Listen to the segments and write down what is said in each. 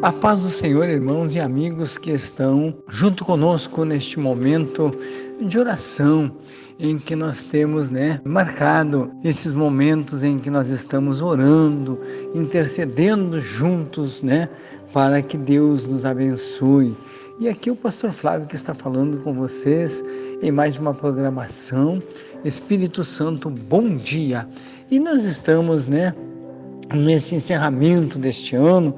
A paz do Senhor, irmãos e amigos que estão junto conosco neste momento de oração em que nós temos, né, marcado esses momentos em que nós estamos orando, intercedendo juntos, né, para que Deus nos abençoe. E aqui o pastor Flávio que está falando com vocês em mais uma programação. Espírito Santo, bom dia. E nós estamos, né, nesse encerramento deste ano.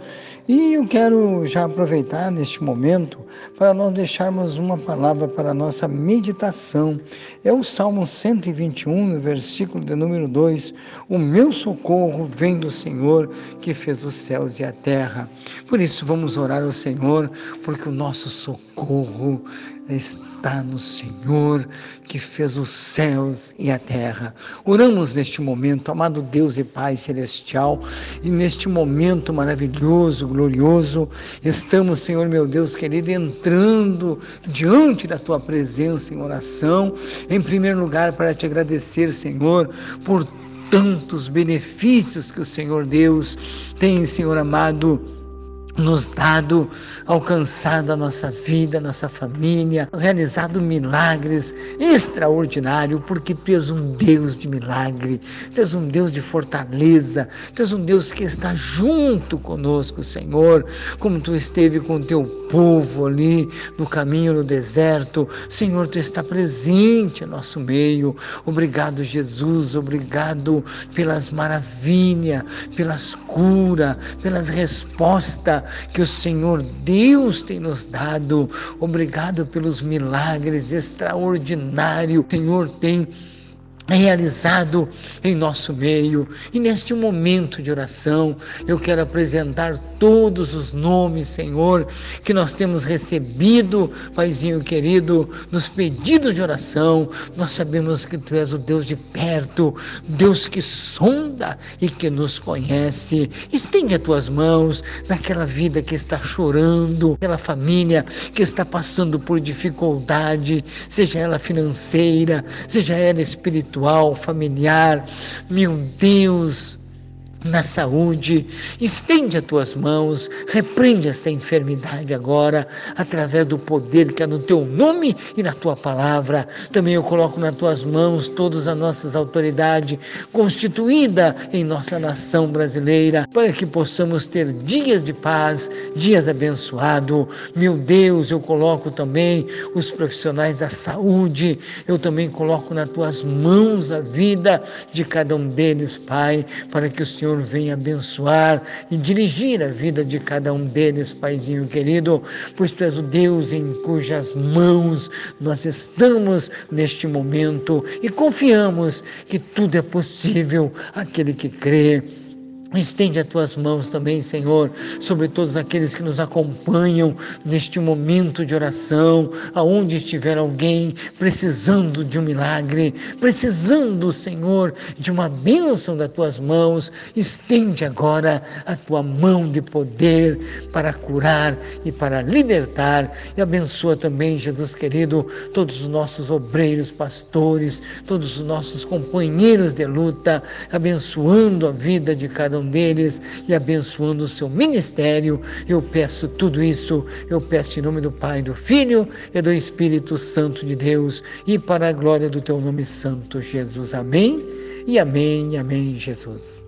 E eu quero já aproveitar neste momento para nós deixarmos uma palavra para a nossa meditação. É o Salmo 121, versículo de número 2. O meu socorro vem do Senhor que fez os céus e a terra. Por isso vamos orar ao Senhor, porque o nosso socorro está no Senhor que fez os céus e a terra. Oramos neste momento, amado Deus e Pai celestial, e neste momento maravilhoso, glorioso, estamos, Senhor meu Deus querido, entrando diante da tua presença em oração, em primeiro lugar para te agradecer, Senhor, por tantos benefícios que o Senhor Deus tem, Senhor amado nos dado, alcançado a nossa vida, nossa família, realizado milagres extraordinários, porque tu és um Deus de milagre, tu és um Deus de fortaleza, tu és um Deus que está junto conosco, Senhor, como tu esteve com o teu povo ali no caminho no deserto, Senhor, tu está presente em nosso meio. Obrigado, Jesus, obrigado pelas maravilhas, pelas curas, pelas respostas que o Senhor Deus tem nos dado. Obrigado pelos milagres extraordinários. O Senhor tem realizado em nosso meio. E neste momento de oração, eu quero apresentar todos os nomes, Senhor, que nós temos recebido, Paizinho querido, nos pedidos de oração. Nós sabemos que Tu és o Deus de perto, Deus que sonda e que nos conhece. Estende as tuas mãos naquela vida que está chorando, aquela família que está passando por dificuldade, seja ela financeira, seja ela espiritual, familiar. Meu Deus, na saúde. Estende as tuas mãos, repreende esta enfermidade agora, através do poder que há no teu nome e na tua palavra. Também eu coloco nas tuas mãos todas as nossas autoridades constituída em nossa nação brasileira, para que possamos ter dias de paz, dias abençoados. Meu Deus, eu coloco também os profissionais da saúde, eu também coloco nas tuas mãos a vida de cada um deles, Pai, para que o Senhor Senhor venha abençoar e dirigir a vida de cada um deles, Paizinho querido, pois Tu és o Deus em cujas mãos nós estamos neste momento e confiamos que tudo é possível aquele que crê. Estende as tuas mãos também, Senhor, sobre todos aqueles que nos acompanham neste momento de oração, aonde estiver alguém precisando de um milagre, precisando, Senhor, de uma bênção das tuas mãos. Estende agora a tua mão de poder para curar e para libertar. E abençoa também, Jesus querido, todos os nossos obreiros, pastores, todos os nossos companheiros de luta, abençoando a vida de cada um um deles e abençoando o seu ministério. Eu peço tudo isso, eu peço em nome do Pai, do Filho e do Espírito Santo de Deus e para a glória do teu nome santo, Jesus. Amém e amém, amém, Jesus.